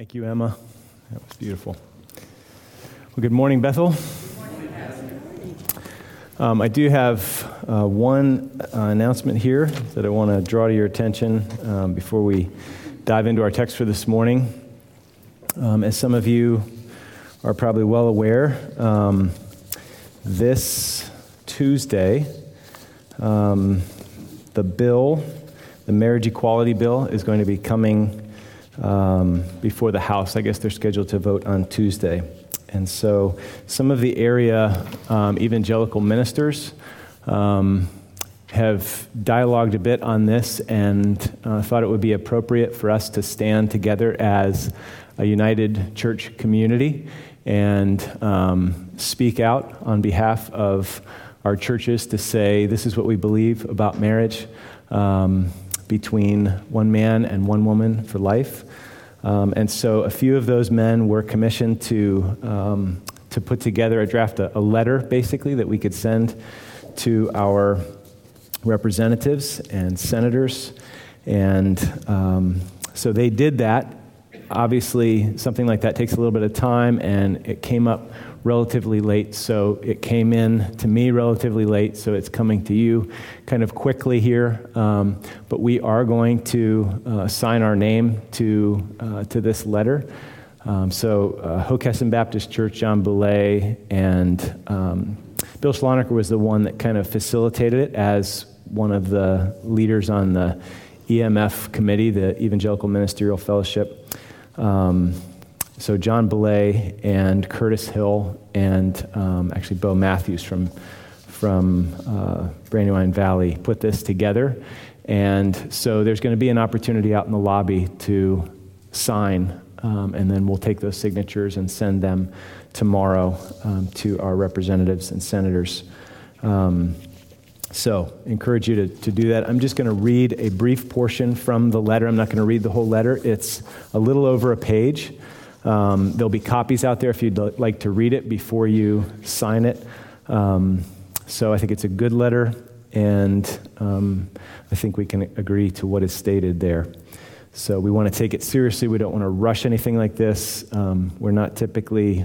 Thank you, Emma. That was beautiful. Well, good morning, Bethel. Um, I do have uh, one uh, announcement here that I want to draw to your attention um, before we dive into our text for this morning. Um, as some of you are probably well aware, um, this Tuesday, um, the bill, the marriage equality bill, is going to be coming um, before the House. I guess they're scheduled to vote on Tuesday. And so some of the area um, evangelical ministers um, have dialogued a bit on this and uh, thought it would be appropriate for us to stand together as a united church community and um, speak out on behalf of our churches to say this is what we believe about marriage um, between one man and one woman for life. Um, and so a few of those men were commissioned to, um, to put together a draft, a, a, letter basically that we could send to our representatives and senators. And um, so they did that. Obviously, something like that takes a little bit of time, and it came up relatively late, so it came in to me relatively late, so it's coming to you kind of quickly here. Um, but we are going to uh, sign our name to, uh, to this letter. Um, so, uh, Hockessin Baptist Church, John Boulay, and um, Bill Schlonecker was the one that kind of facilitated it as one of the leaders on the EMF committee, the Evangelical Ministerial Fellowship. Um, so John Belay and Curtis Hill and um, actually Bo Matthews from, from uh, Brandywine Valley put this together. And so there's going to be an opportunity out in the lobby to sign, um, and then we'll take those signatures and send them tomorrow um, to our representatives and senators. Um, so, encourage you to, to do that. I'm just going to read a brief portion from the letter. I'm not going to read the whole letter, it's a little over a page. Um, there'll be copies out there if you'd like to read it before you sign it. Um, so I think it's a good letter, and um, I think we can agree to what is stated there. So we want to take it seriously. We don't want to rush anything like this. Um, we're not typically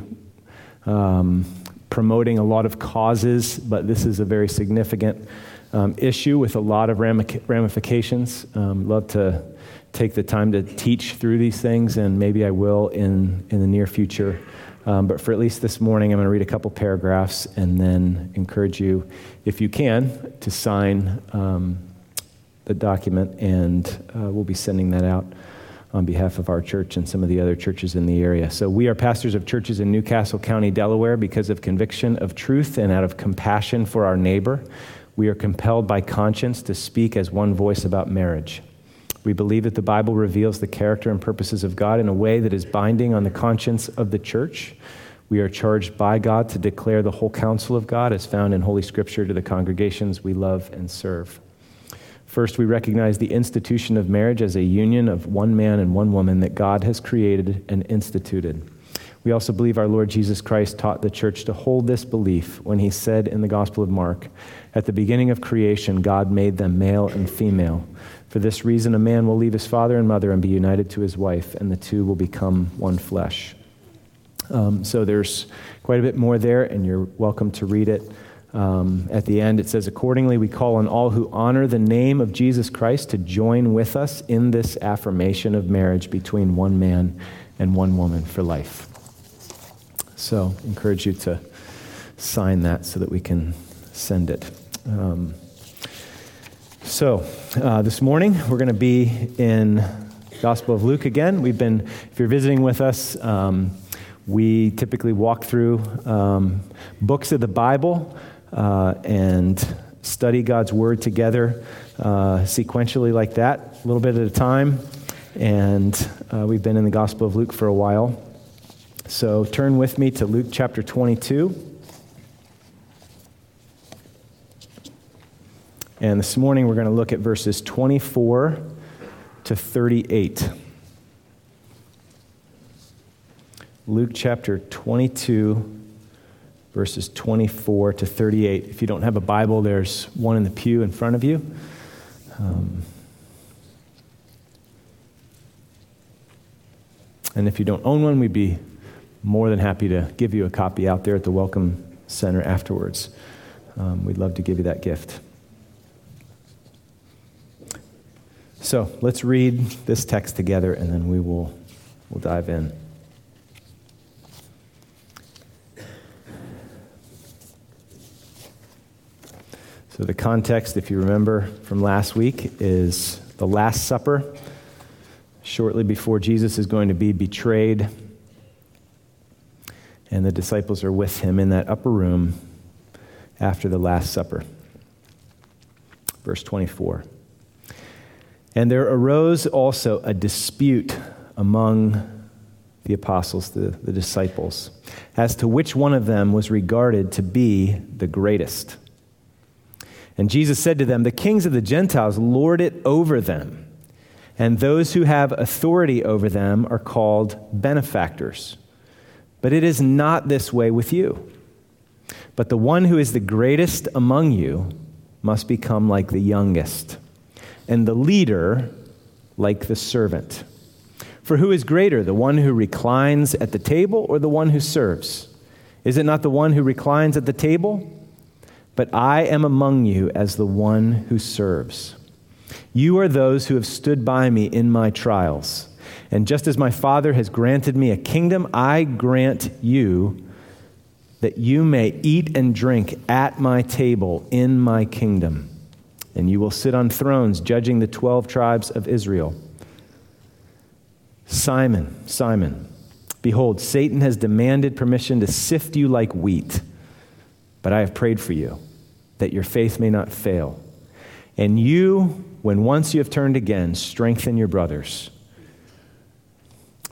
um, promoting a lot of causes, but this is a very significant um, issue with a lot of ramifications. love to take the time to teach through these things, and maybe I will in, in the near future. Um, but for at least this morning, I'm going to read a couple paragraphs and then encourage you, if you can, to sign um, the document, and uh, we'll be sending that out on behalf of our church and some of the other churches in the area. So, we are pastors of churches in New Castle County, Delaware, because of conviction of truth and out of compassion for our neighbor. We are compelled by conscience to speak as one voice about marriage. We believe that the Bible reveals the character and purposes of God in a way that is binding on the conscience of the church. We are charged by God to declare the whole counsel of God as found in Holy Scripture to the congregations we love and serve. First, we recognize the institution of marriage as a union of one man and one woman that God has created and instituted. We also believe our Lord Jesus Christ taught the church to hold this belief when he said in the Gospel of Mark, At the beginning of creation, God made them male and female. For this reason, a man will leave his father and mother and be united to his wife, and the two will become one flesh. Um, so there's quite a bit more there, and you're welcome to read it. Um, at the end, it says, Accordingly, we call on all who honor the name of Jesus Christ to join with us in this affirmation of marriage between one man and one woman for life. So, encourage you to sign that so that we can send it. Um, so, uh, this morning we're going to be in Gospel of Luke again. We've been, if you're visiting with us, um, we typically walk through um, books of the Bible uh, and study God's Word together uh, sequentially like that, a little bit at a time. And uh, we've been in the Gospel of Luke for a while. So turn with me to Luke chapter 22. And this morning we're going to look at verses 24 to 38. Luke chapter 22, verses 24 to 38. If you don't have a Bible, there's one in the pew in front of you. Um, And if you don't own one, we'd be more than happy to give you a copy out there at the Welcome Center afterwards. Um, we'd love to give you that gift. So let's read this text together and then we will we'll dive in. So, the context, if you remember from last week, is the Last Supper, shortly before Jesus is going to be betrayed. And the disciples are with him in that upper room after the Last Supper. Verse 24. And there arose also a dispute among the apostles, the, the disciples, as to which one of them was regarded to be the greatest. And Jesus said to them, The kings of the Gentiles lord it over them, and those who have authority over them are called benefactors. But it is not this way with you. But the one who is the greatest among you must become like the youngest, and the leader like the servant. For who is greater, the one who reclines at the table or the one who serves? Is it not the one who reclines at the table? but I am among you as the one who serves. You are those who have stood by me in my trials. And just as my Father has granted me a kingdom, I grant you that you may eat and drink at my table in my kingdom. And you will sit on thrones judging the 12 tribes of Israel. Simon, Simon, behold, Satan has demanded permission to sift you like wheat, but I have prayed for you that your faith may not fail. And you, when once you have turned again, strengthen your brothers.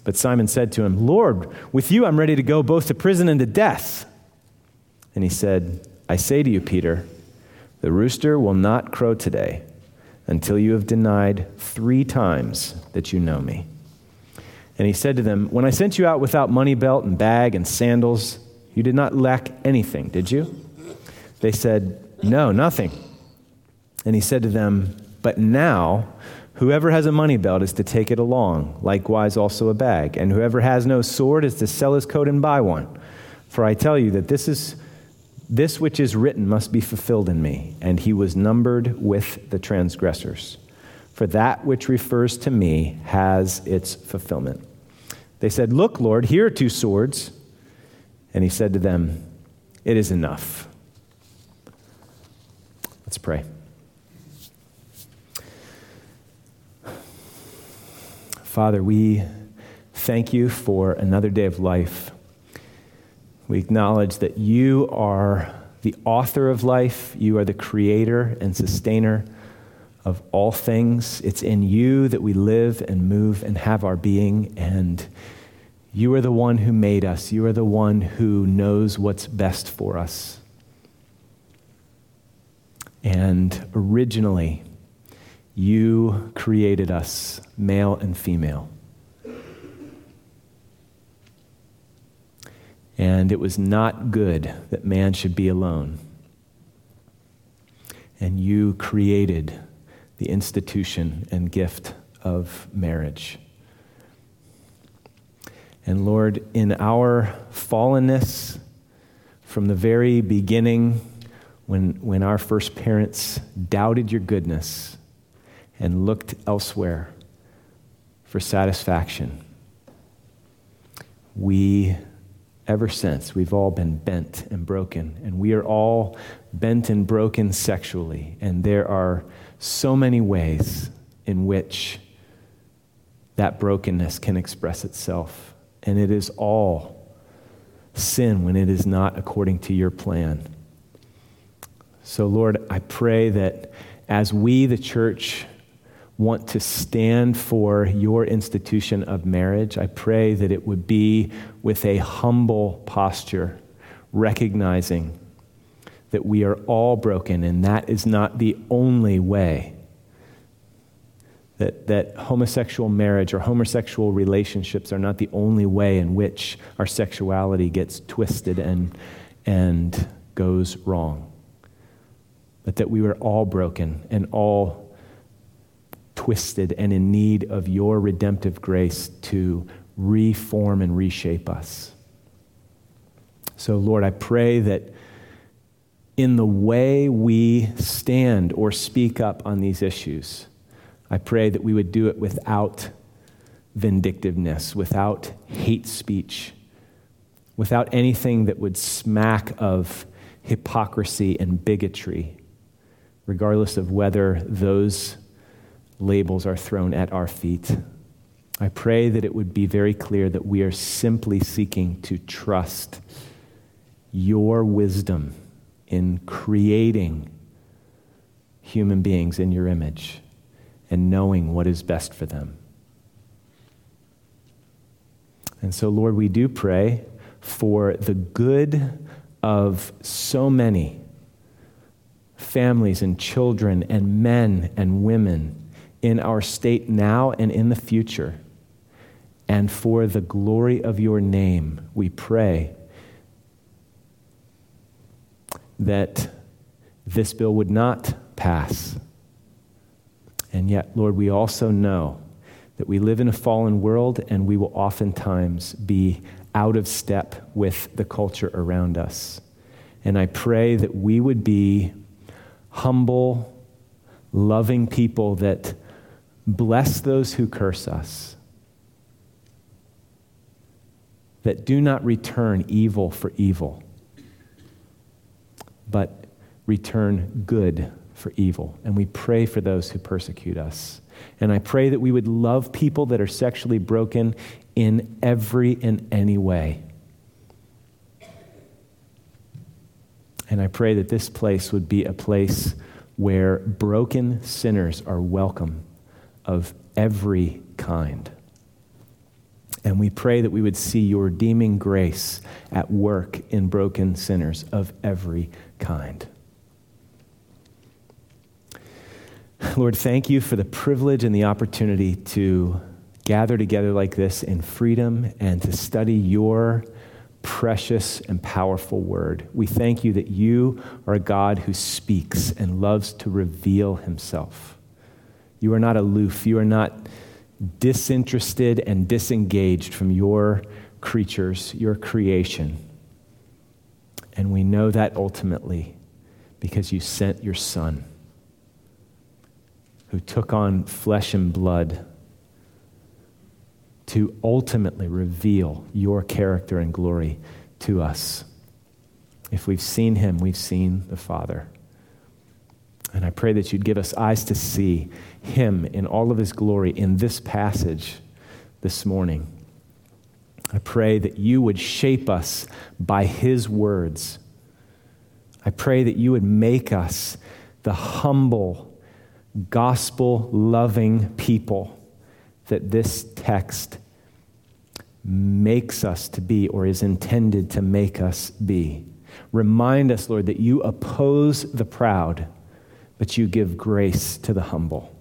But Simon said to him, Lord, with you I'm ready to go both to prison and to death. And he said, I say to you, Peter, the rooster will not crow today until you have denied three times that you know me. And he said to them, When I sent you out without money belt and bag and sandals, you did not lack anything, did you? They said, no, nothing. And he said to them, But now, whoever has a money belt is to take it along, likewise also a bag. And whoever has no sword is to sell his coat and buy one. For I tell you that this is this which is written must be fulfilled in me. And he was numbered with the transgressors. For that which refers to me has its fulfillment. They said, Look, Lord, here are two swords. And he said to them, It is enough. Let's pray. Father, we thank you for another day of life. We acknowledge that you are the author of life, you are the creator and sustainer of all things. It's in you that we live and move and have our being, and you are the one who made us. You are the one who knows what's best for us. And originally, you created us, male and female. And it was not good that man should be alone. And you created the institution and gift of marriage. And Lord, in our fallenness from the very beginning, when, when our first parents doubted your goodness and looked elsewhere for satisfaction. We, ever since, we've all been bent and broken, and we are all bent and broken sexually. And there are so many ways in which that brokenness can express itself. And it is all sin when it is not according to your plan. So, Lord, I pray that as we, the church, want to stand for your institution of marriage, I pray that it would be with a humble posture, recognizing that we are all broken and that is not the only way. That, that homosexual marriage or homosexual relationships are not the only way in which our sexuality gets twisted and, and goes wrong but that we were all broken and all twisted and in need of your redemptive grace to reform and reshape us. So, Lord, I pray that in the way we stand or speak up on these issues, I pray that we would do it without vindictiveness, without hate speech, without anything that would smack of hypocrisy and bigotry, regardless of whether those labels are thrown at our feet. I pray that it would be very clear that we are simply seeking to trust your wisdom in creating human beings in your image and knowing what is best for them. And so, Lord, we do pray for the good of so many families and children and men and women in our state now and in the future. And for the glory of your name, we pray that this bill would not pass. And yet, Lord, we also know that we live in a fallen world and we will oftentimes be out of step with the culture around us. And I pray that we would be humble, loving people that bless those who curse us, that do not return evil for evil, but return good for evil. And we pray for those who persecute us. And I pray that we would love people that are sexually broken in every and any way. And I pray that this place would be a place where broken sinners are welcome of every kind. And we pray that we would see your redeeming grace at work in broken sinners of every kind. Lord, thank you for the privilege and the opportunity to gather together like this in freedom and to study your precious and powerful word. We thank you that you are a God who speaks and loves to reveal himself. You are not aloof, you are not disinterested and disengaged from your creatures, your creation. And we know that ultimately because you sent your Son who took on flesh and blood to ultimately reveal your character and glory to us. If we've seen him, we've seen the Father. And I pray that you'd give us eyes to see him in all of his glory in this passage this morning. I pray that you would shape us by his words. I pray that you would make us the humble, gospel loving people that this text makes us to be or is intended to make us be. Remind us, Lord, that you oppose the proud, but you give grace to the humble.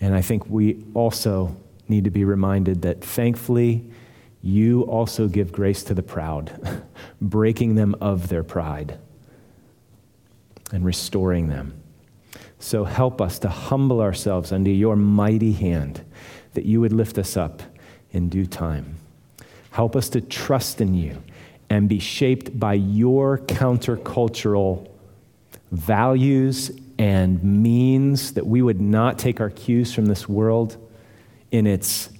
And I think we also need to be reminded that thankfully, you also give grace to the proud, breaking them of their pride and restoring them. So help us to humble ourselves under your mighty hand, that you would lift us up in due time. Help us to trust in you and be shaped by your countercultural values and means, that we would not take our cues from this world in its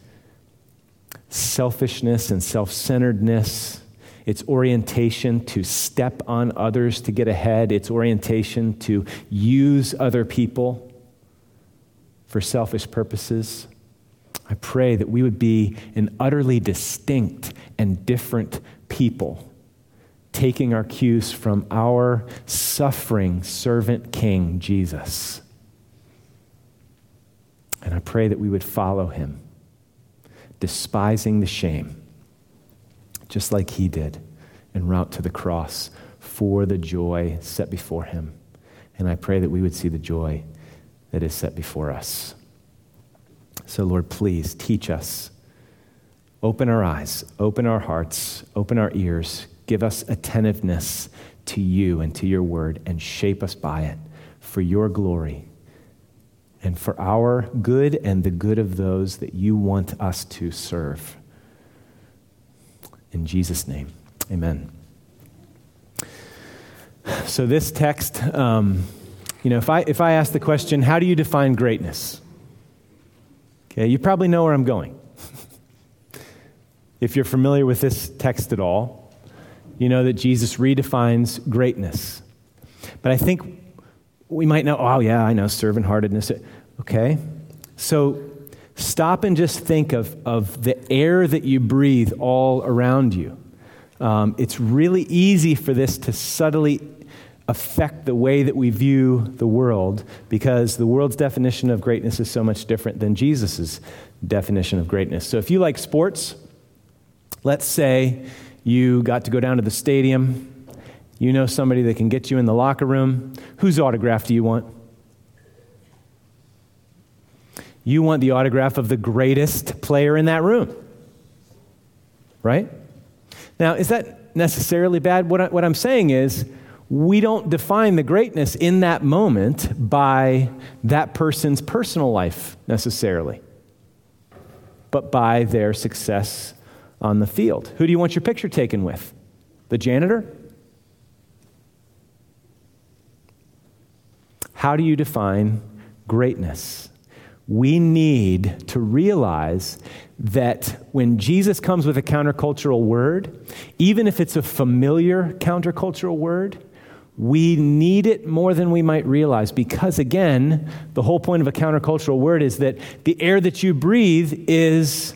selfishness and self centeredness its orientation to step on others to get ahead, its orientation to use other people for selfish purposes. I pray that we would be an utterly distinct and different people, taking our cues from our suffering servant king, Jesus. And I pray that we would follow him, despising the shame just like he did en route to the cross for the joy set before him. And I pray that we would see the joy that is set before us. So, Lord, please teach us. Open our eyes, open our hearts, open our ears, give us attentiveness to you and to your word, and shape us by it for your glory and for our good and the good of those that you want us to serve. In Jesus' name, amen. So, this text, um, you know, if I, if I ask the question, how do you define greatness? Okay, you probably know where I'm going. if you're familiar with this text at all, you know that Jesus redefines greatness. But I think we might know, oh, yeah, I know, servant heartedness. Okay? So stop and just think of, of the air that you breathe all around you. Um, it's really easy for this to subtly affect the way that we view the world because the world's definition of greatness is so much different than Jesus' definition of greatness. So if you like sports, let's say you got to go down to the stadium you know somebody that can get you in the locker room. Whose autograph do you want? You want the autograph of the greatest player in that room. Right? Now, is that necessarily bad? What, I, what I'm saying is, we don't define the greatness in that moment by that person's personal life necessarily, but by their success on the field. Who do you want your picture taken with? The janitor? How do you define greatness? We need to realize that when Jesus comes with a countercultural word, even if it's a familiar countercultural word, we need it more than we might realize because, again, the whole point of a countercultural word is that the air that you breathe is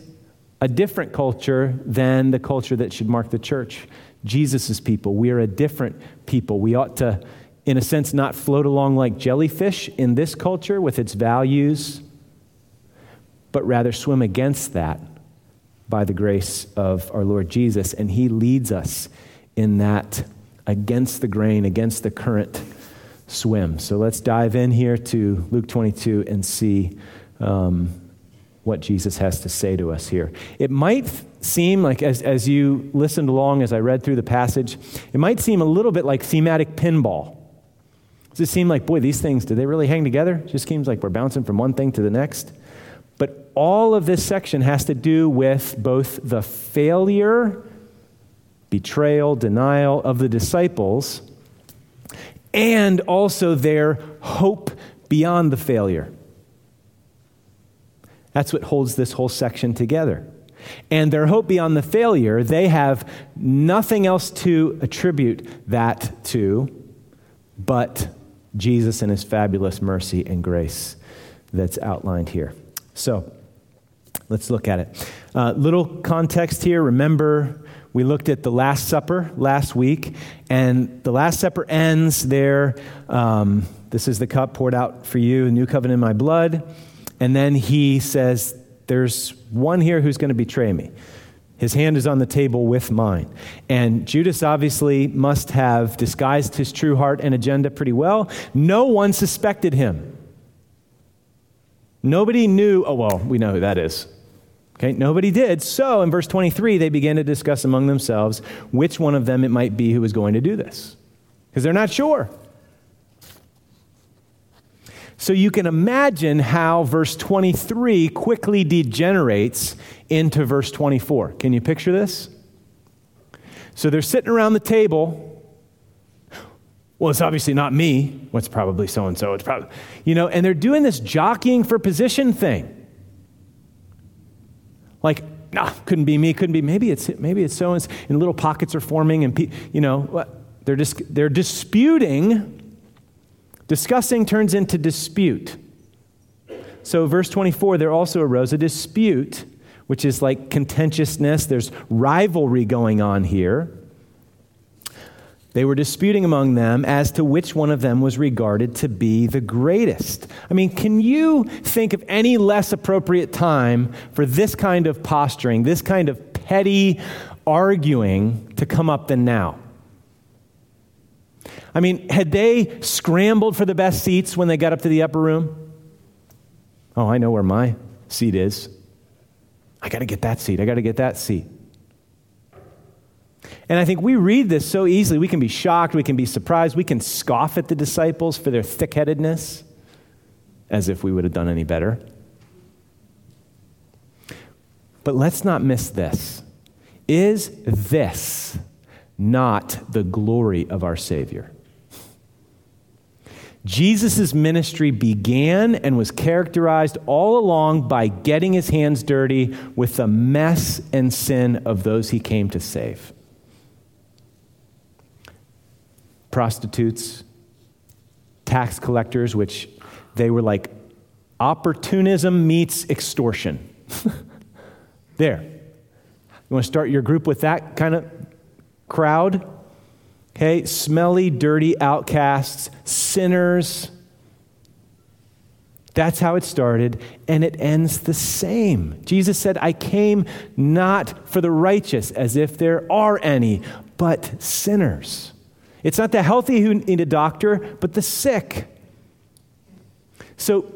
a different culture than the culture that should mark the church. Jesus' people. We are a different people. We ought to in a sense, not float along like jellyfish in this culture with its values, but rather swim against that by the grace of our Lord Jesus. And He leads us in that against the grain, against the current swim. So let's dive in here to Luke 22 and see um, what Jesus has to say to us here. It might seem like, as, as you listened along as I read through the passage, it might seem a little bit like thematic pinball. Does it seem like, boy, these things, do they really hang together? It just seems like we're bouncing from one thing to the next. But all of this section has to do with both the failure, betrayal, denial of the disciples, and also their hope beyond the failure. That's what holds this whole section together. And their hope beyond the failure, they have nothing else to attribute that to but Jesus and his fabulous mercy and grace that's outlined here. So, let's look at it. Uh, little context here. Remember, we looked at the Last Supper last week, and the Last Supper ends there. Um, this is the cup poured out for you, new covenant in my blood. And then he says, There's one here who's going to betray me. His hand is on the table with mine. And Judas obviously must have disguised his true heart and agenda pretty well. No one suspected him. Nobody knew, oh, well, we know who that is. Okay, nobody did. So in verse 23, they began to discuss among themselves which one of them it might be who was going to do this. Because they're not sure. So you can imagine how verse 23 quickly degenerates into verse 24. Can you picture this? So they're sitting around the table. Well, it's obviously not me. What's well, probably so and so. It's probably, you know, and they're doing this jockeying for position thing. Like, nah, couldn't be me, couldn't be. Maybe it's maybe it's so and so. and little pockets are forming, and you know, they're just they're disputing Discussing turns into dispute. So, verse 24, there also arose a dispute, which is like contentiousness. There's rivalry going on here. They were disputing among them as to which one of them was regarded to be the greatest. I mean, can you think of any less appropriate time for this kind of posturing, this kind of petty arguing to come up than now? I mean, had they scrambled for the best seats when they got up to the upper room? Oh, I know where my seat is. I got to get that seat. I got to get that seat. And I think we read this so easily. We can be shocked. We can be surprised. We can scoff at the disciples for their thick headedness. as if we would have done any better. But let's not miss this. Is this not the glory of our Savior? Jesus' ministry began and was characterized all along by getting his hands dirty with the mess and sin of those he came to save. Prostitutes, tax collectors, which they were like opportunism meets extortion. there. You want to start your group with that kind of crowd? Okay, smelly, dirty outcasts, sinners. That's how it started, and it ends the same. Jesus said, I came not for the righteous, as if there are any, but sinners. It's not the healthy who need a doctor, but the sick. So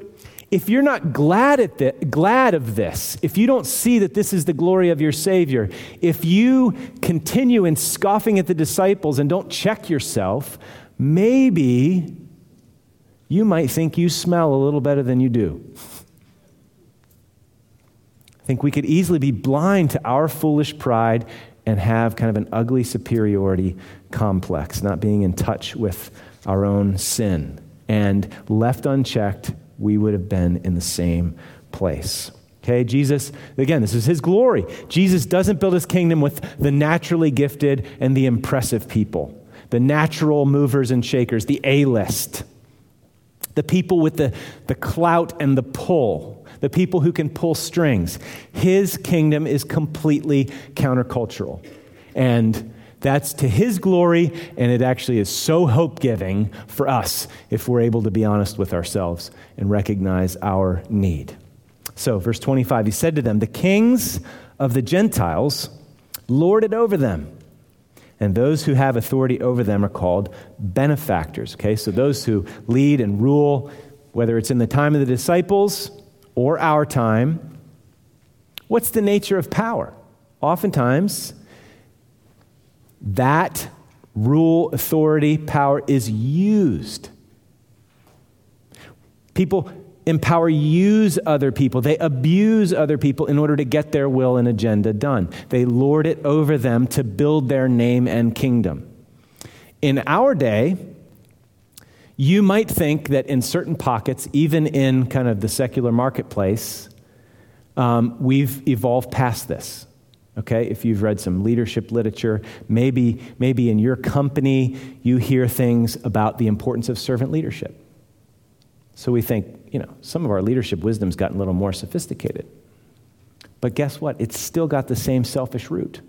if you're not glad, at the, glad of this, if you don't see that this is the glory of your Savior, if you continue in scoffing at the disciples and don't check yourself, maybe you might think you smell a little better than you do. I think we could easily be blind to our foolish pride and have kind of an ugly superiority complex, not being in touch with our own sin. And left unchecked, we would have been in the same place. Okay, Jesus, again, this is his glory. Jesus doesn't build his kingdom with the naturally gifted and the impressive people, the natural movers and shakers, the A list, the people with the, the clout and the pull, the people who can pull strings. His kingdom is completely countercultural. And that's to his glory, and it actually is so hope giving for us if we're able to be honest with ourselves and recognize our need. So, verse 25, he said to them, The kings of the Gentiles lord it over them, and those who have authority over them are called benefactors. Okay, so those who lead and rule, whether it's in the time of the disciples or our time, what's the nature of power? Oftentimes, that rule, authority, power is used. People in power use other people. They abuse other people in order to get their will and agenda done. They lord it over them to build their name and kingdom. In our day, you might think that in certain pockets, even in kind of the secular marketplace, um, we've evolved past this okay if you've read some leadership literature maybe maybe in your company you hear things about the importance of servant leadership. So we think you know some of our leadership wisdom's gotten a little more sophisticated. But guess what? It's still got the same selfish root.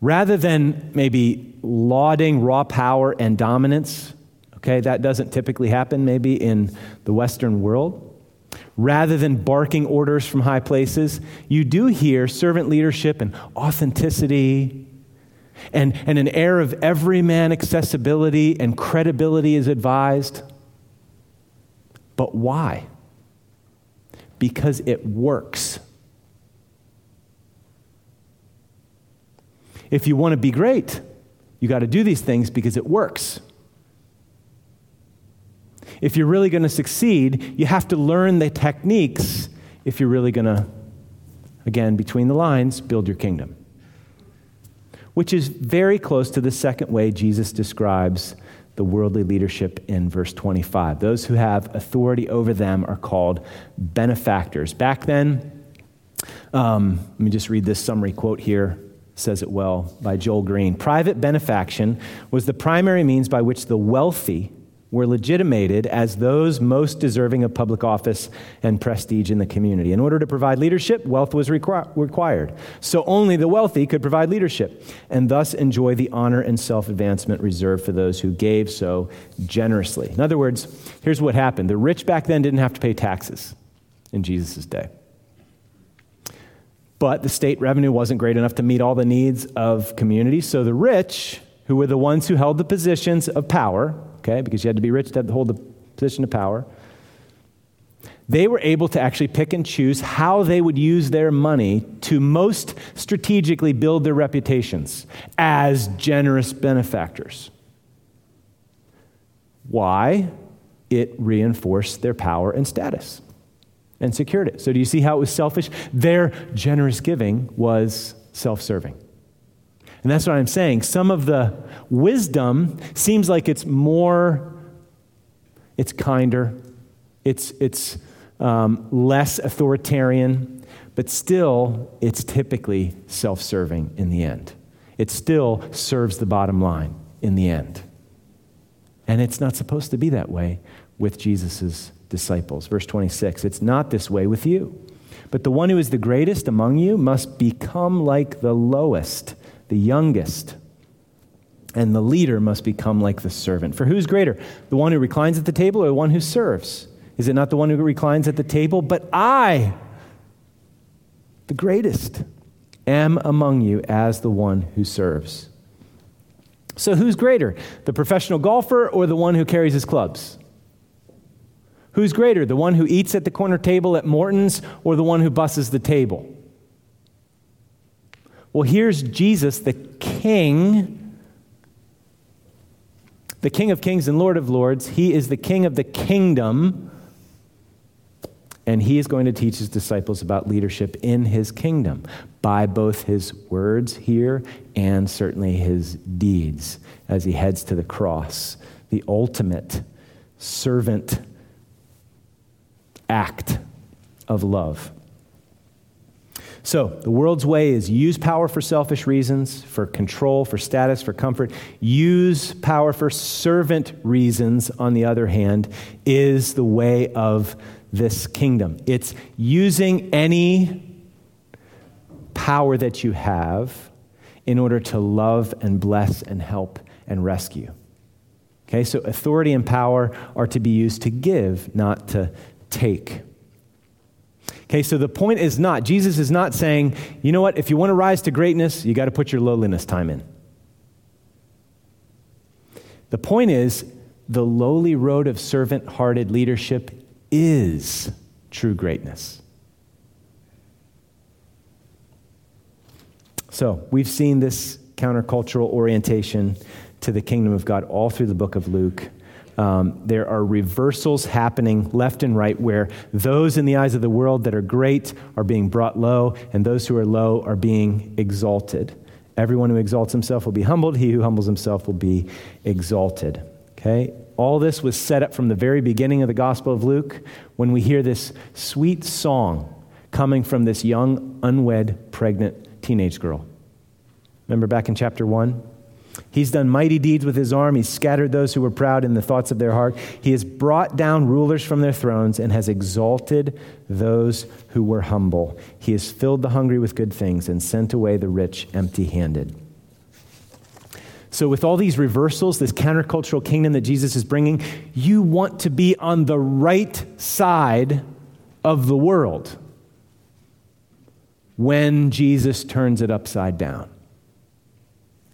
Rather than maybe lauding raw power and dominance okay that doesn't typically happen maybe in the western world rather than barking orders from high places, you do hear servant leadership and authenticity and, and an air of everyman accessibility and credibility is advised. But why? Because it works. If you want to be great, you got to do these things because it works. If you're really going to succeed, you have to learn the techniques if you're really going to, again, between the lines, build your kingdom. Which is very close to the second way Jesus describes the worldly leadership in verse 25. Those who have authority over them are called benefactors. Back then, um, let me just read this summary quote here says it well by Joel Green. Private benefaction was the primary means by which the wealthy were legitimated as those most deserving of public office and prestige in the community. In order to provide leadership, wealth was requ- required. So only the wealthy could provide leadership and thus enjoy the honor and self advancement reserved for those who gave so generously. In other words, here's what happened the rich back then didn't have to pay taxes in Jesus' day. But the state revenue wasn't great enough to meet all the needs of communities, so the rich, who were the ones who held the positions of power, okay, because you had to be rich to hold the position of power. They were able to actually pick and choose how they would use their money to most strategically build their reputations as generous benefactors. Why? it reinforced their power and status and secured it. So, do you see how it was selfish? Their generous giving was self serving. And that's what I'm saying. Some of the wisdom seems like it's more, it's kinder, it's, it's um, less authoritarian, but still, it's typically self serving in the end. It still serves the bottom line in the end. And it's not supposed to be that way with Jesus' disciples. Verse 26 It's not this way with you. But the one who is the greatest among you must become like the lowest, the youngest. And the leader must become like the servant. For who's greater, the one who reclines at the table or the one who serves? Is it not the one who reclines at the table? But I, the greatest, am among you as the one who serves. So who's greater, the professional golfer or the one who carries his clubs? Who's greater, the one who eats at the corner table at Morton's or the one who busses the table? Well, here's Jesus, the King, the King of Kings and Lord of Lords. He is the King of the kingdom, and he is going to teach his disciples about leadership in his kingdom by both his words here and certainly his deeds as he heads to the cross, the ultimate servant act of love. So, the world's way is use power for selfish reasons, for control, for status, for comfort. Use power for servant reasons, on the other hand, is the way of this kingdom. It's using any power that you have in order to love and bless and help and rescue. Okay, so authority and power are to be used to give, not to take. Okay, so the point is not, Jesus is not saying, you know what, if you want to rise to greatness, you got to put your lowliness time in. The point is, the lowly road of servant hearted leadership is true greatness. So, we've seen this countercultural orientation to the kingdom of God all through the book of Luke. Um, there are reversals happening left and right where those in the eyes of the world that are great are being brought low, and those who are low are being exalted. Everyone who exalts himself will be humbled, he who humbles himself will be exalted. Okay? All this was set up from the very beginning of the Gospel of Luke when we hear this sweet song coming from this young, unwed, pregnant teenage girl. Remember back in chapter 1? He's done mighty deeds with his arm. He's scattered those who were proud in the thoughts of their heart. He has brought down rulers from their thrones and has exalted those who were humble. He has filled the hungry with good things and sent away the rich empty handed. So, with all these reversals, this countercultural kingdom that Jesus is bringing, you want to be on the right side of the world when Jesus turns it upside down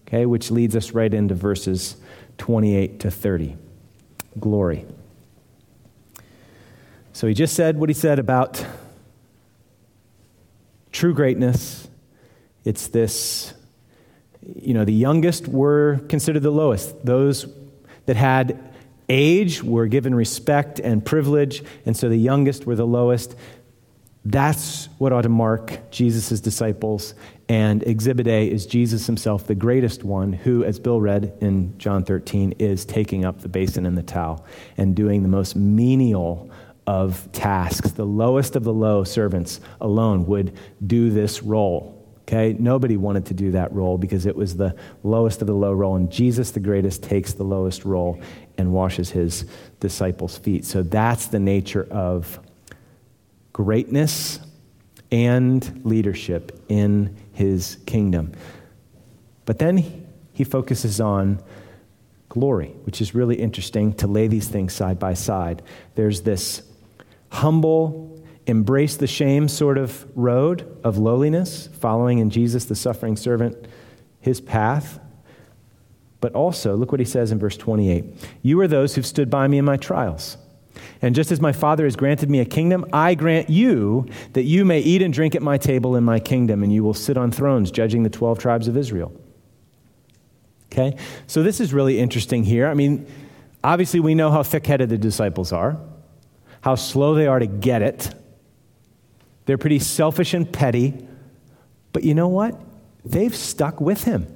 okay, which leads us right into verses 28 to 30. Glory. So he just said what he said about true greatness. It's this, you know, the youngest were considered the lowest. Those that had age were given respect and privilege, and so the youngest were the lowest. That's what ought to mark Jesus' disciples. And Exhibit A is Jesus himself, the greatest one, who, as Bill read in John 13, is taking up the basin and the towel and doing the most menial of tasks. The lowest of the low servants alone would do this role. Okay? Nobody wanted to do that role because it was the lowest of the low role. And Jesus, the greatest, takes the lowest role and washes his disciples' feet. So that's the nature of greatness and leadership in his kingdom. But then he focuses on glory, which is really interesting to lay these things side by side. There's this humble, embrace the shame sort of road of lowliness, following in Jesus, the suffering servant, his path. But also, look what he says in verse 28 You are those who've stood by me in my trials. And just as my Father has granted me a kingdom, I grant you that you may eat and drink at my table in my kingdom, and you will sit on thrones judging the 12 tribes of Israel. Okay? So this is really interesting here. I mean, Obviously, we know how thick headed the disciples are, how slow they are to get it. They're pretty selfish and petty. But you know what? They've stuck with him.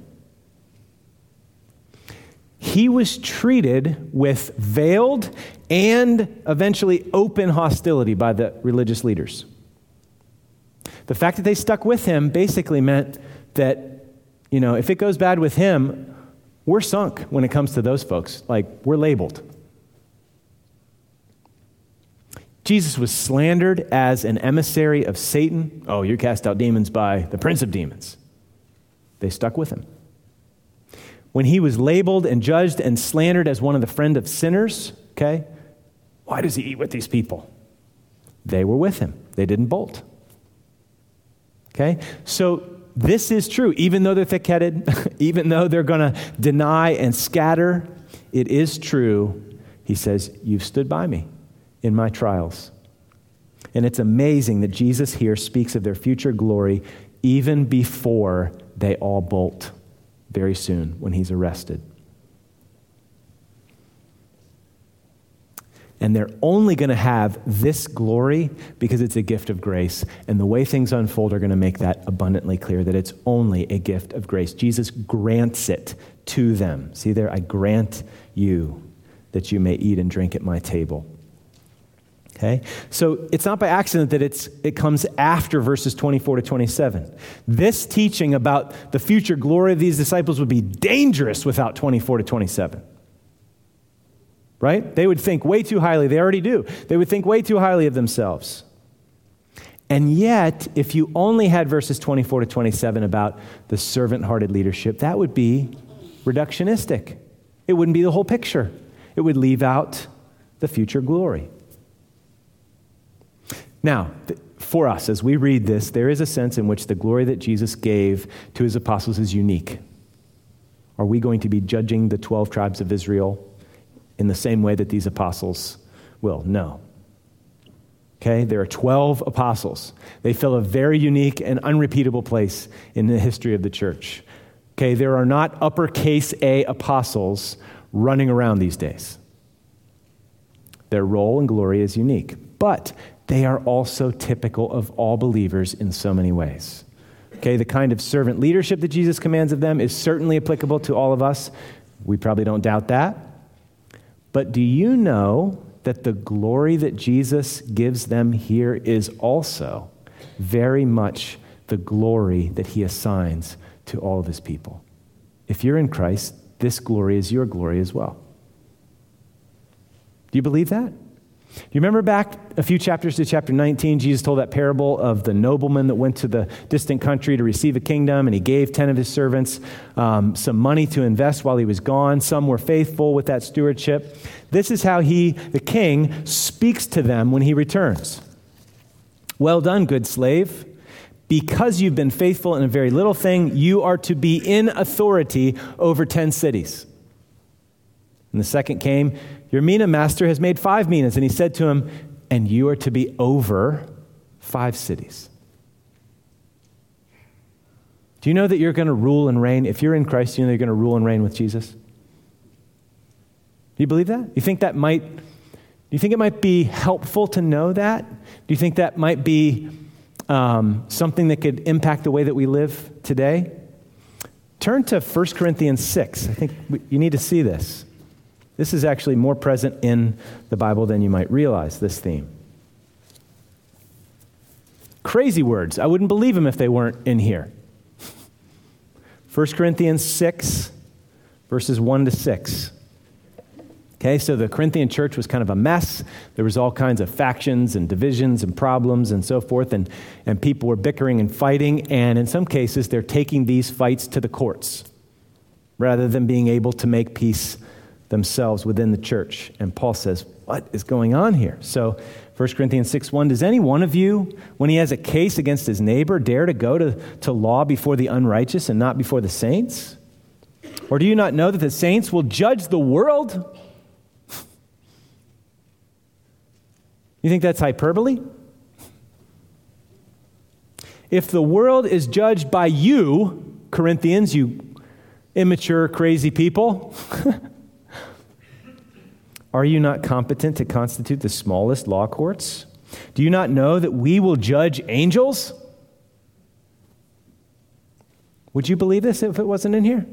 He was treated with veiled and eventually open hostility by the religious leaders. The fact that they stuck with him basically meant that, you know, if it goes bad with him, we're sunk when it comes to those folks. Like, we're labeled. Jesus was slandered as an emissary of Satan. Oh, you're cast out demons by the prince of demons. They stuck with him when he was labeled and judged and slandered as one of the friend of sinners, okay? Why does he eat with these people? They were with him. They didn't bolt. Okay? So this is true. Even though they're thick headed, even though they're going to deny and scatter, it is true. He says, You've stood by me in my trials. And it's amazing that Jesus here speaks of their future glory even before they all bolt very soon when he's arrested. And they're only going to have this glory because it's a gift of grace. And the way things unfold are going to make that abundantly clear that it's only a gift of grace. Jesus grants it to them. See there? I grant you that you may eat and drink at my table. Okay? So it's not by accident that it's, it comes after verses 24 to 27. This teaching about the future glory of these disciples would be dangerous without 24 to 27. Right? They would think way too highly. They already do. They would think way too highly of themselves. And yet, if you only had verses 24 to 27 about the servant hearted leadership, that would be reductionistic. It wouldn't be the whole picture, it would leave out the future glory. Now, for us, as we read this, there is a sense in which the glory that Jesus gave to his apostles is unique. Are we going to be judging the 12 tribes of Israel in the same way that these apostles will? No. Okay, there are 12 apostles. They fill a very unique and unrepeatable place in the history of the church. Okay, there are not uppercase A apostles running around these days. Their role and glory is unique. But they are also typical of all believers in so many ways. Okay, the kind of servant leadership that Jesus commands of them is certainly applicable to all of us. We probably don't doubt that. But do you know that the glory that Jesus gives them here is also very much the glory that he assigns to all of his people? If you're in Christ, this glory is your glory as well. Do you believe that? Do you remember back a few chapters to chapter 19? Jesus told that parable of the nobleman that went to the distant country to receive a kingdom, and he gave 10 of his servants um, some money to invest while he was gone. Some were faithful with that stewardship. This is how he, the king, speaks to them when he returns. Well done, good slave. Because you've been faithful in a very little thing, you are to be in authority over 10 cities. And the second came, Your mina master has made five minas. And he said to him, And you are to be over five cities. Do you know that you're going to rule and reign? If you're in Christ, you know you're going to rule and reign with Jesus? Do you believe that? You think that might, do you think it might be helpful to know that? Do you think that might be um, something that could impact the way that we live today? Turn to 1 Corinthians 6. I think you need to see this. This is actually more present in the Bible than you might realize, this theme. Crazy words. I wouldn't believe them if they weren't in here. 1 Corinthians 6, verses 1 to 6. Okay, so the Corinthian church was kind of a mess. There was all kinds of factions and divisions and problems and so forth, and, and people were bickering and fighting, and in some cases, they're taking these fights to the courts rather than being able to make peace themselves within the church. And Paul says, What is going on here? So, 1 Corinthians 6 1 Does any one of you, when he has a case against his neighbor, dare to go to, to law before the unrighteous and not before the saints? Or do you not know that the saints will judge the world? You think that's hyperbole? If the world is judged by you, Corinthians, you immature, crazy people, Are you not competent to constitute the smallest law courts? Do you not know that we will judge angels? Would you believe this if it wasn't in here?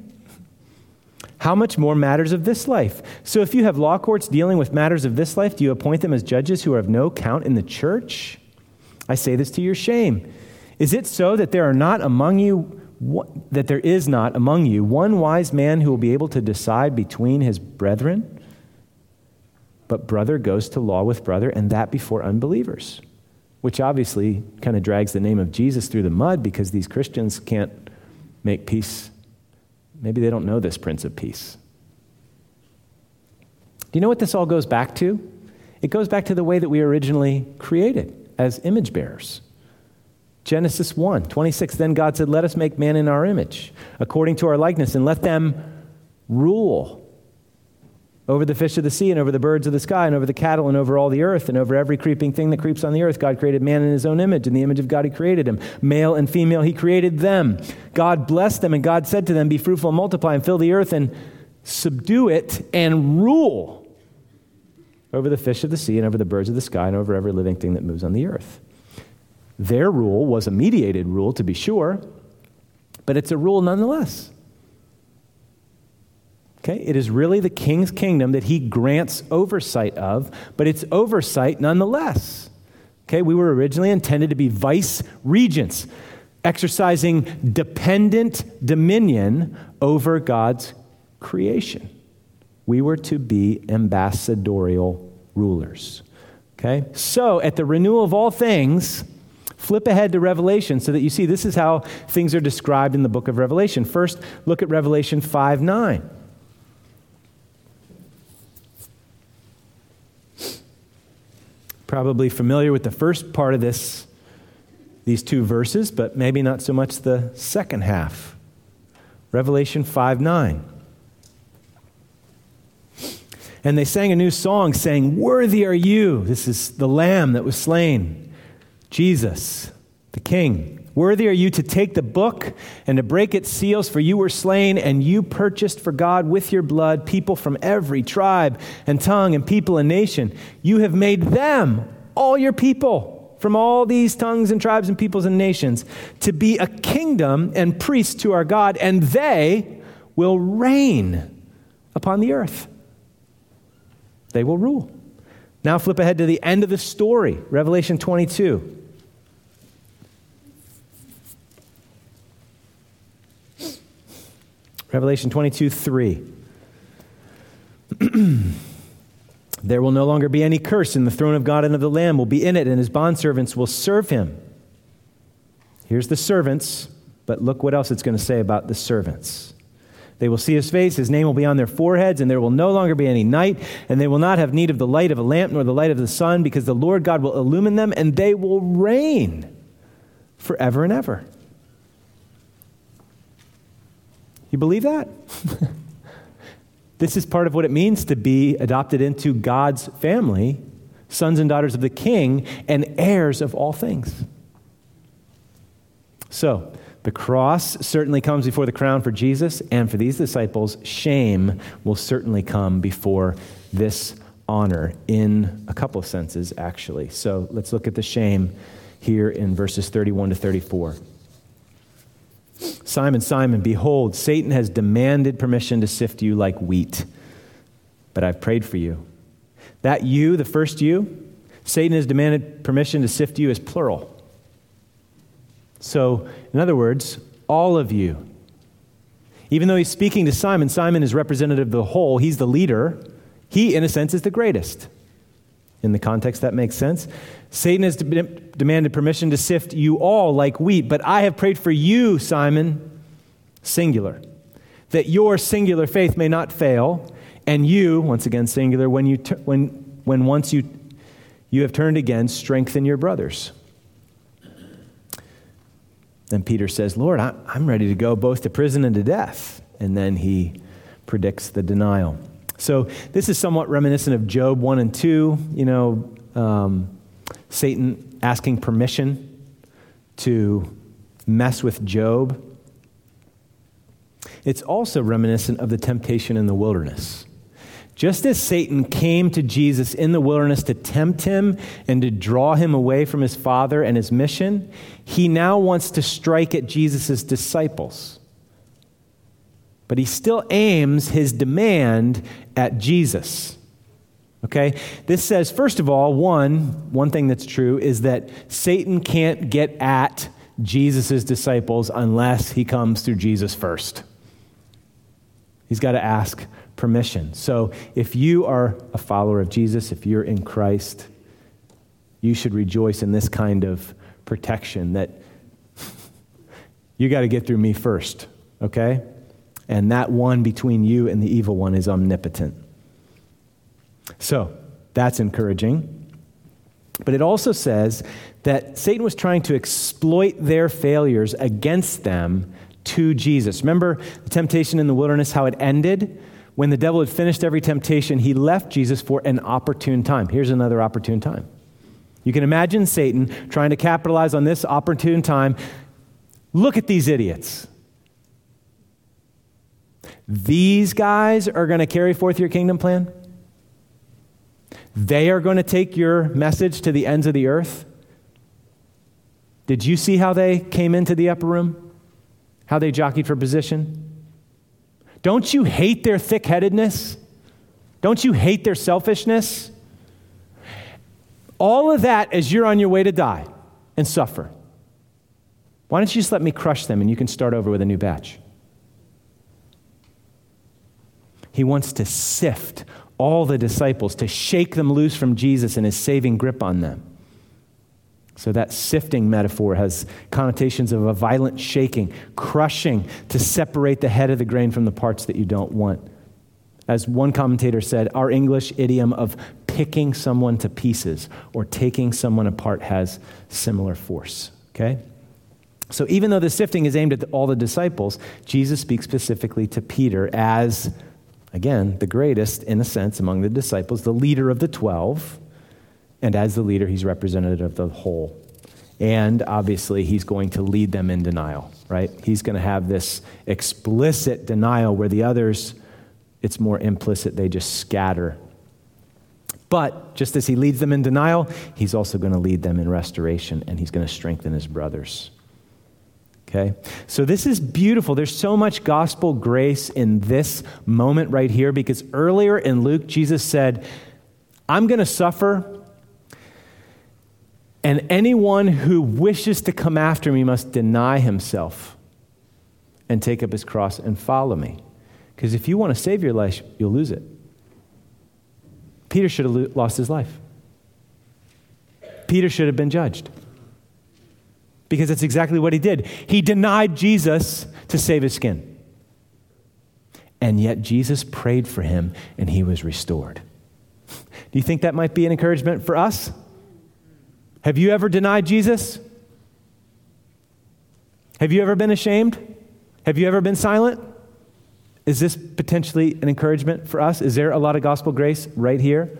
How much more matters of this life? So, if you have law courts dealing with matters of this life, do you appoint them as judges who are of no count in the church? I say this to your shame. Is it so that there are not among you that there is not among you one wise man who will be able to decide between his brethren? But brother goes to law with brother, and that before unbelievers, which obviously kind of drags the name of Jesus through the mud because these Christians can't make peace Maybe they don't know this Prince of Peace. Do you know what this all goes back to? It goes back to the way that we originally created as image bearers. Genesis 1 26. Then God said, Let us make man in our image, according to our likeness, and let them rule over the fish of the sea and over the birds of the sky and over the cattle and over all the earth and over every creeping thing that creeps on the earth. God created man in his own image. In the image of God, he created him. Male and female, he created them. God blessed them, and God said to them, Be fruitful and multiply and fill the earth and subdue it and rule over the fish of the sea and over the birds of the sky and over every living thing that moves on the earth. Their rule was a mediated rule, to be sure, but it's a rule nonetheless. Okay? It is really the king's kingdom that he grants oversight of, but it's oversight nonetheless. Okay? We were originally intended to be vice regents, exercising dependent dominion over God's creation. We were to be ambassadorial rulers. Okay? So, at the renewal of all things, flip ahead to Revelation so that you see this is how things are described in the book of Revelation. First, look at Revelation 5 9. Probably familiar with the first part of this, these two verses, but maybe not so much the second half. Revelation 5 9. And they sang a new song saying, Worthy are you. This is the Lamb that was slain, Jesus, the King. Worthy are you to take the book and to break its seals, for you were slain, and you purchased for God with your blood people from every tribe and tongue and people and nation. You have made them, all your people, from all these tongues and tribes and peoples and nations, to be a kingdom and priests to our God, and they will reign upon the earth. They will rule. Now flip ahead to the end of the story, Revelation 22. Revelation 22 3. there will no longer be any curse, and the throne of God and of the Lamb will be in it, and his bondservants will serve him. Here's the servants, but look what else it's going to say about the servants. They will see his face, his name will be on their foreheads, and there will no longer be any night, and they will not have need of the light of a lamp nor the light of the sun, because the Lord God will illumine them, and they will reign forever and ever. You believe that? this is part of what it means to be adopted into God's family, sons and daughters of the king, and heirs of all things. So, the cross certainly comes before the crown for Jesus, and for these disciples, shame will certainly come before this honor in a couple of senses, actually. So let's look at the shame here in verses 31 to 34. Simon, Simon, behold, Satan has demanded permission to sift you like wheat, but I've prayed for you. That you, the first you, Satan has demanded permission to sift you as plural. So, in other words, all of you. Even though he's speaking to Simon, Simon is representative of the whole, he's the leader. He, in a sense, is the greatest. In the context, that makes sense. Satan has de- demanded permission to sift you all like wheat, but I have prayed for you, Simon, singular, that your singular faith may not fail, and you, once again singular, when, you t- when, when once you, you have turned again, strengthen your brothers. Then Peter says, Lord, I, I'm ready to go both to prison and to death. And then he predicts the denial. So this is somewhat reminiscent of Job 1 and 2. You know, um, Satan asking permission to mess with Job. It's also reminiscent of the temptation in the wilderness. Just as Satan came to Jesus in the wilderness to tempt him and to draw him away from his Father and his mission, he now wants to strike at Jesus' disciples. But he still aims his demand at Jesus. Okay? This says, first of all, one, one thing that's true is that Satan can't get at Jesus' disciples unless he comes through Jesus first. He's got to ask permission. So if you are a follower of Jesus, if you're in Christ, you should rejoice in this kind of protection that you got to get through me first, okay? And that one between you and the evil one is omnipotent. So that's encouraging. But it also says that Satan was trying to exploit their failures against them to Jesus. Remember the temptation in the wilderness, how it ended? When the devil had finished every temptation, he left Jesus for an opportune time. Here's another opportune time. You can imagine Satan trying to capitalize on this opportune time. Look at these idiots. These guys are going to carry forth your kingdom plan. They are going to take your message to the ends of the earth. Did you see how they came into the upper room? How they jockeyed for position? Don't you hate their thick headedness? Don't you hate their selfishness? All of that as you're on your way to die and suffer. Why don't you just let me crush them and you can start over with a new batch? He wants to sift all the disciples, to shake them loose from Jesus and his saving grip on them. So, that sifting metaphor has connotations of a violent shaking, crushing to separate the head of the grain from the parts that you don't want. As one commentator said, our English idiom of picking someone to pieces or taking someone apart has similar force. Okay? So, even though the sifting is aimed at all the disciples, Jesus speaks specifically to Peter as, again, the greatest, in a sense, among the disciples, the leader of the 12 and as the leader, he's representative of the whole. And obviously, he's going to lead them in denial, right? He's going to have this explicit denial where the others, it's more implicit, they just scatter. But just as he leads them in denial, he's also going to lead them in restoration and he's going to strengthen his brothers. Okay? So this is beautiful. There's so much gospel grace in this moment right here because earlier in Luke, Jesus said, I'm going to suffer and anyone who wishes to come after me must deny himself and take up his cross and follow me. Because if you want to save your life, you'll lose it. Peter should have lost his life. Peter should have been judged. Because that's exactly what he did. He denied Jesus to save his skin. And yet Jesus prayed for him and he was restored. Do you think that might be an encouragement for us? Have you ever denied Jesus? Have you ever been ashamed? Have you ever been silent? Is this potentially an encouragement for us? Is there a lot of gospel grace right here?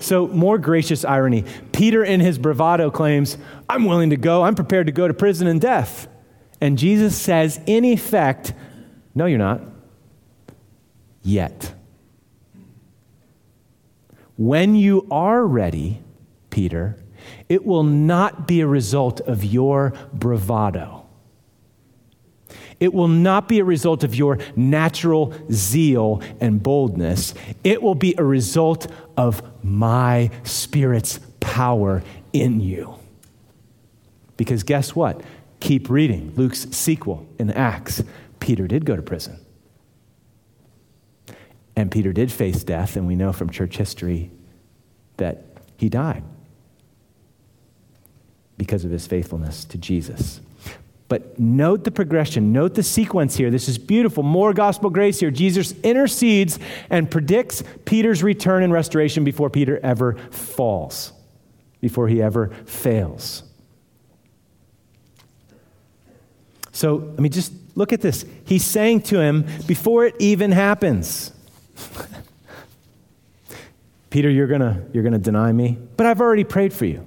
So, more gracious irony. Peter, in his bravado, claims, I'm willing to go. I'm prepared to go to prison and death. And Jesus says, in effect, No, you're not. Yet. When you are ready, Peter, it will not be a result of your bravado. It will not be a result of your natural zeal and boldness. It will be a result of my Spirit's power in you. Because guess what? Keep reading Luke's sequel in Acts. Peter did go to prison. And Peter did face death, and we know from church history that he died because of his faithfulness to Jesus. But note the progression, note the sequence here. This is beautiful. More gospel grace here. Jesus intercedes and predicts Peter's return and restoration before Peter ever falls, before he ever fails. So I mean, just look at this. He's saying to him before it even happens. Peter, you're gonna, you're gonna deny me, but I've already prayed for you.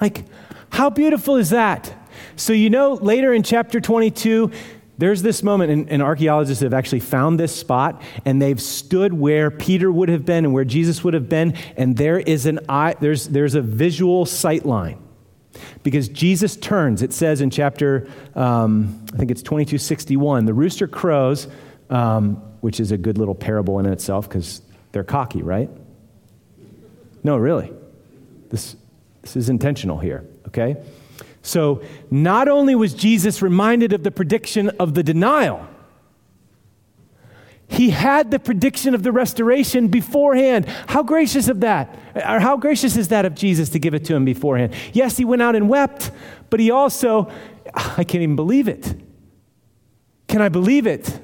Like, how beautiful is that? So, you know, later in chapter 22, There's this moment, and, and, archaeologists have actually found this spot, and they've stood where Peter would have been and where Jesus would have been, and there is an eye, there's, there's a visual sight line. Because Jesus turns, it says in chapter, um, I think it's 2261, the rooster crows, um, which is a good little parable in itself because they're cocky, right? No, really. This, this is intentional here, okay? So, not only was Jesus reminded of the prediction of the denial, he had the prediction of the restoration beforehand. How gracious of that, or how gracious is that of Jesus to give it to him beforehand? Yes, he went out and wept, but he also, I can't even believe it. Can I believe it?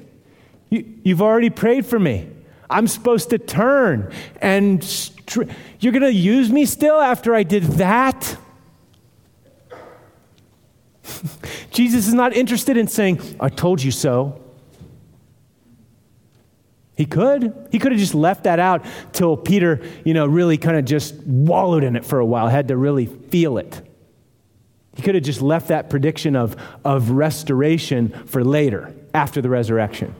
You, have already prayed for me. I'm supposed to turn, and str- you're going to use me still after I did that? Jesus is not interested in saying, I told you so. He could. He could have just left that out till Peter, you know, really kind of just wallowed in it for a while, had to really feel it. He could have just left that prediction of, of restoration for later, after the resurrection.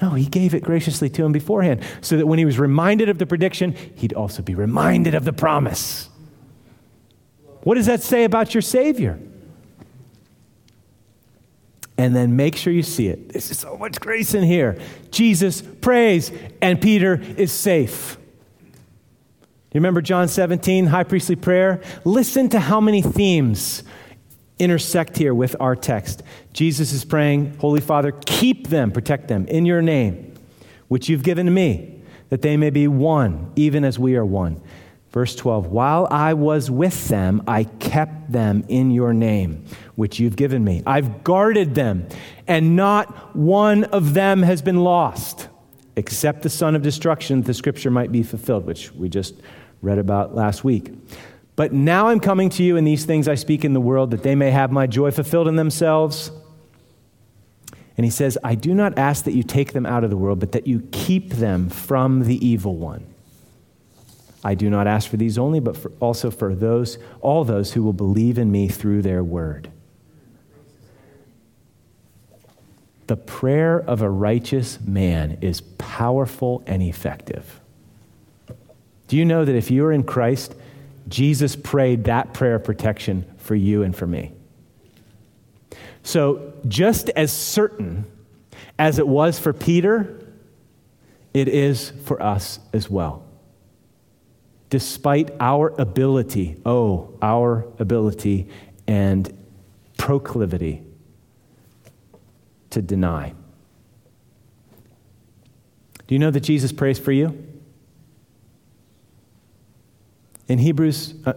No, he gave it graciously to him beforehand so that when he was reminded of the prediction, he'd also be reminded of the promise. What does that say about your Savior? And then make sure you see it. There's so much grace in here. Jesus prays, and Peter is safe. You remember John 17, high priestly prayer? Listen to how many themes intersect here with our text. Jesus is praying, Holy Father, keep them, protect them in your name, which you've given to me, that they may be one, even as we are one. Verse 12, while I was with them, I kept them in your name, which you've given me. I've guarded them, and not one of them has been lost, except the son of destruction, that the scripture might be fulfilled, which we just read about last week. But now I'm coming to you, and these things I speak in the world, that they may have my joy fulfilled in themselves. And he says, I do not ask that you take them out of the world, but that you keep them from the evil one. I do not ask for these only, but for also for those, all those who will believe in me through their word. The prayer of a righteous man is powerful and effective. Do you know that if you are in Christ, Jesus prayed that prayer of protection for you and for me? So, just as certain as it was for Peter, it is for us as well despite our ability, oh, our ability and proclivity to deny. Do you know that Jesus prays for you? In Hebrews, uh,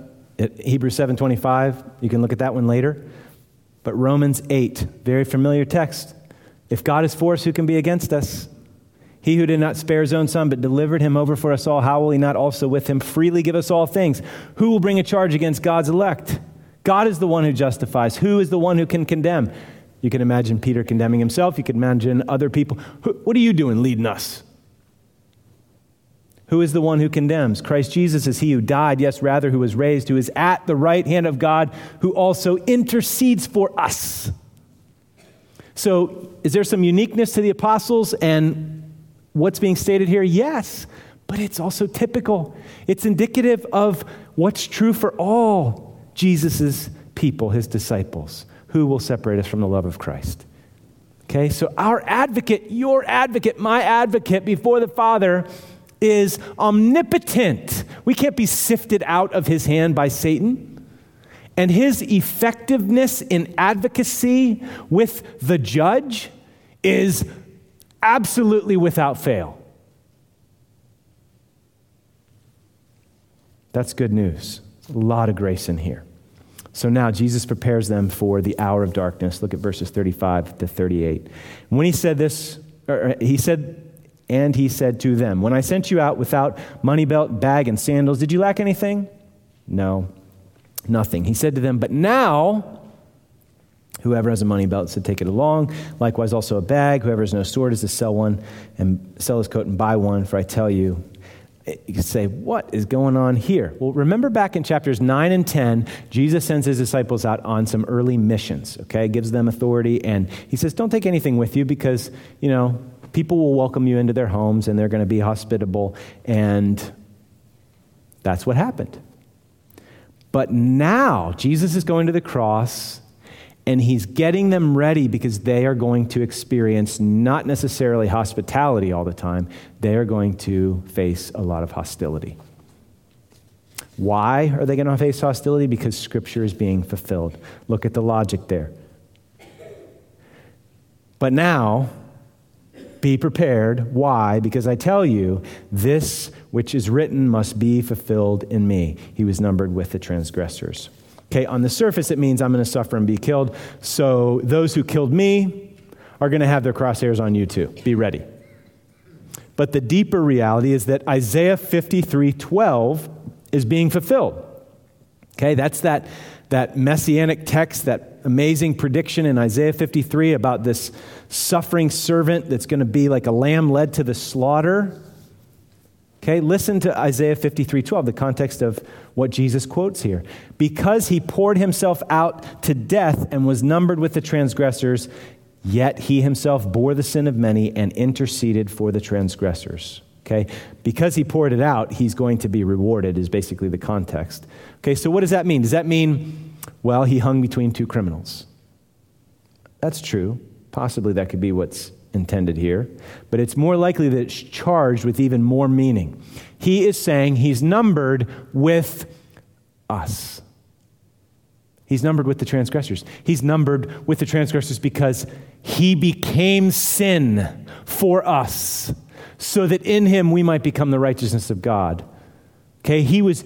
Hebrews 7:25, you can look at that one later. But Romans 8, very familiar text. If God is for us, who can be against us? He who did not spare his own son, but delivered him over for us all, how will he not also with him freely give us all things? Who will bring a charge against God's elect? God is the one who justifies. Who is the one who can condemn? You can imagine Peter condemning himself. You can imagine other people. What are you doing leading us? Who is the one who condemns? Christ Jesus is he who died, yes, rather, who was raised, who is at the right hand of God, who also intercedes for us. So, is there some uniqueness to the apostles and what's being stated here? Yes, but it's also typical. It's indicative of what's true for all Jesus' people, his disciples. Who will separate us from the love of Christ? Okay, so our advocate, your advocate, my advocate before the Father is omnipotent. We can't be sifted out of his hand by Satan. And his effectiveness in advocacy with the judge is absolutely without fail. That's good news. A lot of grace in here. So now Jesus prepares them for the hour of darkness. Look at verses 35 to 38. When he said this, uh, he said, and he said to them, When I sent you out without money belt, bag, and sandals, did you lack anything? No, nothing. He said to them, But now, Whoever has a money belt is to take it along. Likewise, also a bag. Whoever has no sword is to sell one and sell his coat and buy one. For I tell you, eh, You could say, what is going on here? Well, remember back in chapters 9 and 10, Jesus sends his disciples out on some early missions, okay? Gives them authority, and he says, don't take anything with you because, you know, people will welcome you into their homes and they're going to be hospitable. And that's what happened. But now, Jesus is going to the cross and he's getting them ready because they are going to experience not necessarily hospitality all the time, they are going to face a lot of hostility. Why are they going to face hostility? Because Scripture is being fulfilled. Look at the logic there. But now, be prepared. Why? Because I tell you, this which is written must be fulfilled in me. He was numbered with the transgressors. Okay, on the surface, it means I'm going to suffer and be killed. So those who killed me are going to have their crosshairs on you too. Be ready. But the deeper reality is that Isaiah 53 12 is being fulfilled. Okay, that's that, that messianic text, that amazing prediction in Isaiah 53 about this suffering servant that's going to be like a lamb led to the slaughter. Okay, listen to Isaiah 53 12, the context of what Jesus quotes here. Because he poured himself out to death and was numbered with the transgressors, yet he himself bore the sin of many and interceded for the transgressors. Okay, because he poured it out, he's going to be rewarded, is basically the context. Okay, so what does that mean? Does that mean, well, he hung between two criminals? That's true. Possibly that could be what's intended here, but it's more likely that it's charged with even more meaning. He is saying he's numbered with us. He's numbered with the transgressors. He's numbered with the transgressors because he became sin for us so that in him we might become the righteousness of God. Okay, he was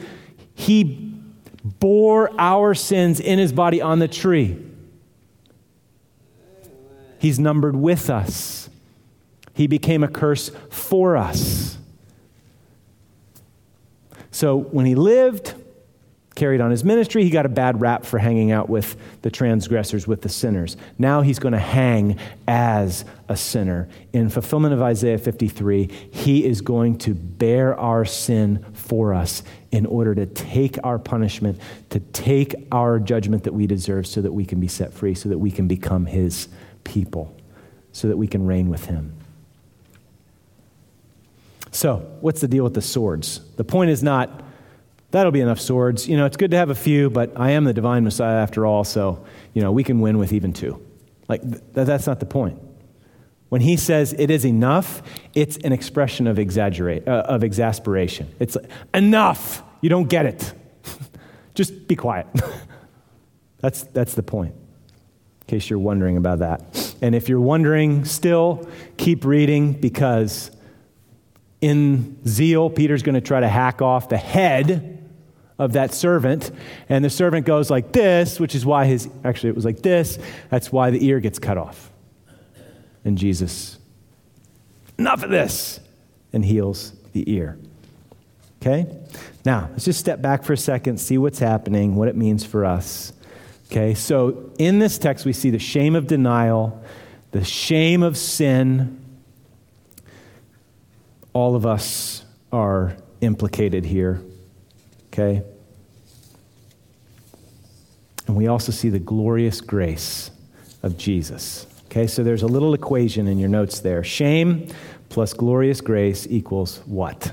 he bore our sins in his body on the tree. He's numbered with us. He became a curse for us. So when he lived, carried on his ministry, he got a bad rap for hanging out with the transgressors, with the sinners. Now he's going to hang as a sinner. In fulfillment of Isaiah 53, he is going to bear our sin for us in order to take our punishment, to take our judgment that we deserve so that we can be set free, so that we can become his people so that we can reign with him. So, what's the deal with the swords? The point is not that'll be enough swords. You know, it's good to have a few, but I am the divine Messiah after all, so, you know, we can win with even two. Like, th- that's not the point. When he says it is enough, it's an expression of, exaggerate, uh, of exasperation. It's like, enough! You don't get it. Just be quiet. that's, that's the point, in case you're wondering about that. And if you're wondering still, keep reading because in zeal, Peter's going to try to hack off the head of that servant. And the servant goes like this, which is why his, actually, it was like this. That's why the ear gets cut off. And Jesus, enough of this, and heals the ear. Okay? Now, let's just step back for a second, see what's happening, what it means for us. Okay, so in this text, we see the shame of denial, the shame of sin. All of us are implicated here. Okay? And we also see the glorious grace of Jesus. Okay, so there's a little equation in your notes there. Shame plus glorious grace equals what?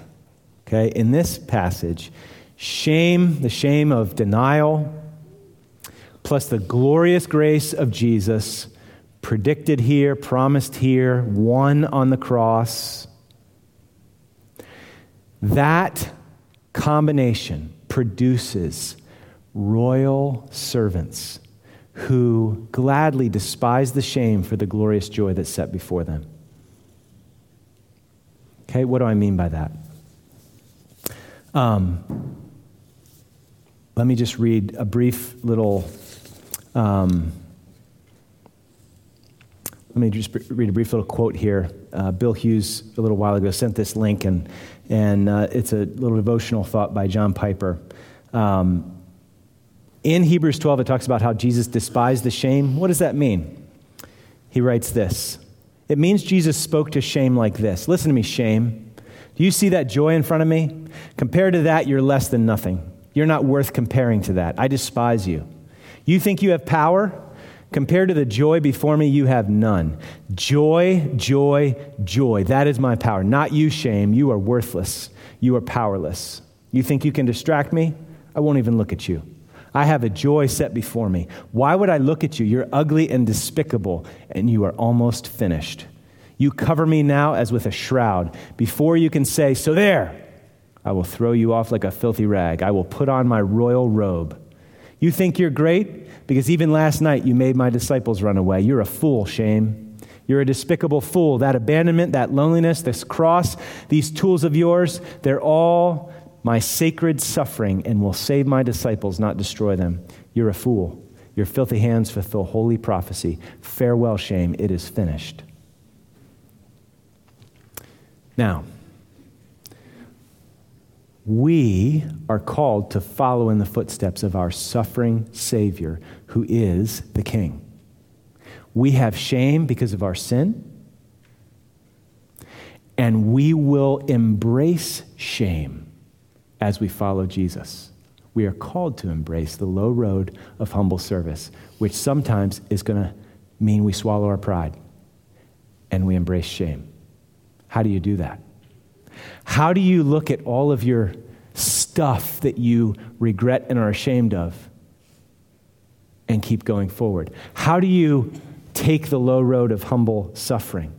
Okay, in this passage, shame, the shame of denial, plus the glorious grace of Jesus, predicted here, promised here, won on the cross. That combination produces royal servants who gladly despise the shame for the glorious joy that's set before them. Okay, what do I mean by that? Um, let me just read a brief little um, let me just read a brief little quote here. Uh, Bill Hughes, a little while ago, sent this link, and, and uh, it's a little devotional thought by John Piper. Um, in Hebrews 12, it talks about how Jesus despised the shame. What does that mean? He writes this It means Jesus spoke to shame like this Listen to me, shame. Do you see that joy in front of me? Compared to that, you're less than nothing. You're not worth comparing to that. I despise you. You think you have power? Compared to the joy before me, you have none. Joy, joy, joy. That is my power. Not you, shame. You are worthless. You are powerless. You think you can distract me? I won't even look at you. I have a joy set before me. Why would I look at you? You're ugly and despicable, and you are almost finished. You cover me now as with a shroud. Before you can say, So there, I will throw you off like a filthy rag. I will put on my royal robe. You think you're great? Because even last night you made my disciples run away. You're a fool, shame. You're a despicable fool. That abandonment, that loneliness, this cross, these tools of yours, they're all my sacred suffering and will save my disciples, not destroy them. You're a fool. Your filthy hands fulfill holy prophecy. Farewell, shame. It is finished. Now, we are called to follow in the footsteps of our suffering Savior, who is the King. We have shame because of our sin, and we will embrace shame as we follow Jesus. We are called to embrace the low road of humble service, which sometimes is going to mean we swallow our pride and we embrace shame. How do you do that? How do you look at all of your stuff that you regret and are ashamed of and keep going forward? How do you take the low road of humble suffering?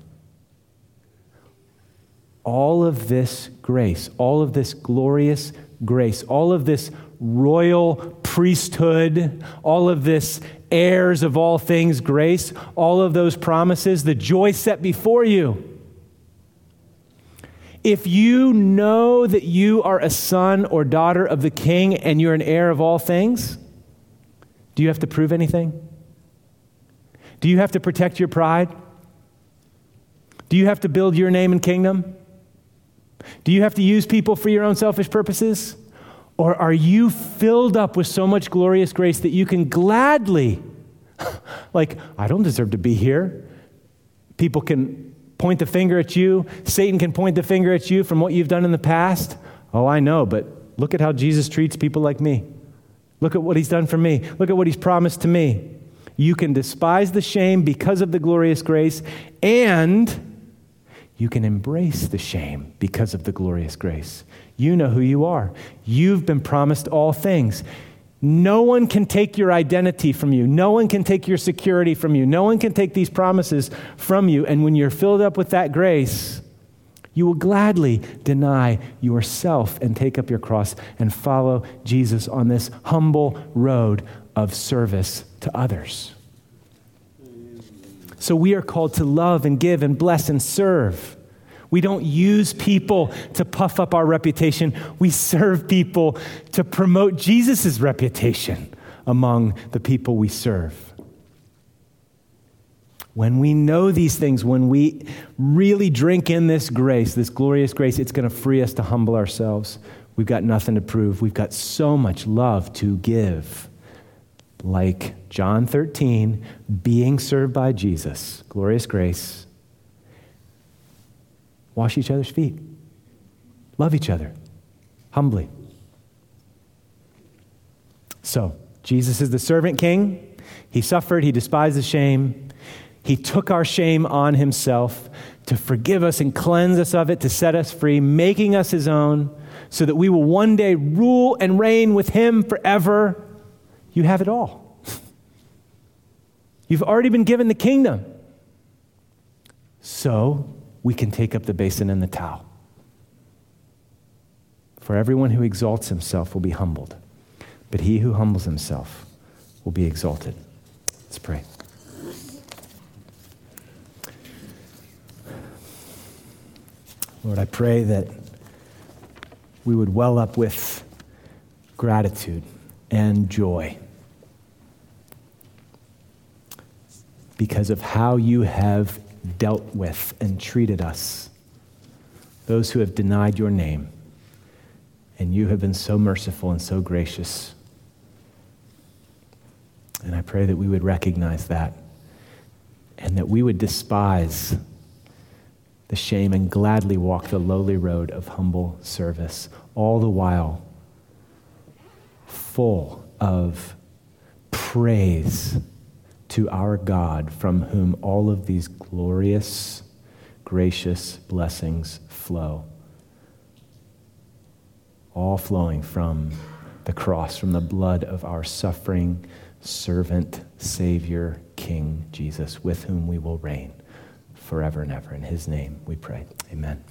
all of this grace, all of this glorious grace, all of this royal priesthood, all of this heirs of all things grace, all of those promises, the joy set before you. If you know that you are a son or daughter of the king and you're an heir of all things, do you have to prove anything? Do you have to protect your pride? Do you have to build your name and kingdom? Do you have to use people for your own selfish purposes? Or are you filled up with so much glorious grace that you can gladly, like, I don't deserve to be here? People can point the finger at you, Satan can point the finger at you from what you've done in the past. Oh, I know, but look at how Jesus treats people like me. Look at what he's done for me. Look at what he's promised to me. You can despise the shame because of the glorious grace and you can embrace the shame because of the glorious grace. You know who you are. You've been promised all things. No one can take your identity from you. No one can take your security from you. No one can take these promises from you. And when you're filled up with that grace, you will gladly deny yourself and take up your cross and follow Jesus on this humble road of service to others. So we are called to love and give and bless and serve. We don't use people to puff up our reputation. We serve people to promote Jesus' reputation among the people we serve. When we know these things, when we really drink in this grace, this glorious grace, it's going to free us to humble ourselves. We've got nothing to prove. We've got so much love to give like John 13, being served by Jesus, glorious grace. Wash each other's feet. Love each other humbly. So, Jesus is the servant king. He suffered, he despised the shame. He took our shame on himself to forgive us and cleanse us of it, to set us free, making us his own, so that we will one day rule and reign with him forever you have it all. You've already been given the kingdom. So we can take up the basin and the towel. For everyone who exalts himself will be humbled, but he who humbles himself will be exalted. Let's pray. Lord, I pray that we would well up with gratitude and joy because of how you have dealt with and treated us, those who have denied your name. And you have been so merciful and so gracious. And I pray that we would recognize that and that we would despise the shame and gladly walk the lowly road of humble service, all the while full of praise to our God, from whom all of these glorious, gracious blessings flow. All flowing from the cross, from the blood of our suffering servant, Savior, King Jesus, with whom we will reign forever and ever. In his name we pray. Amen.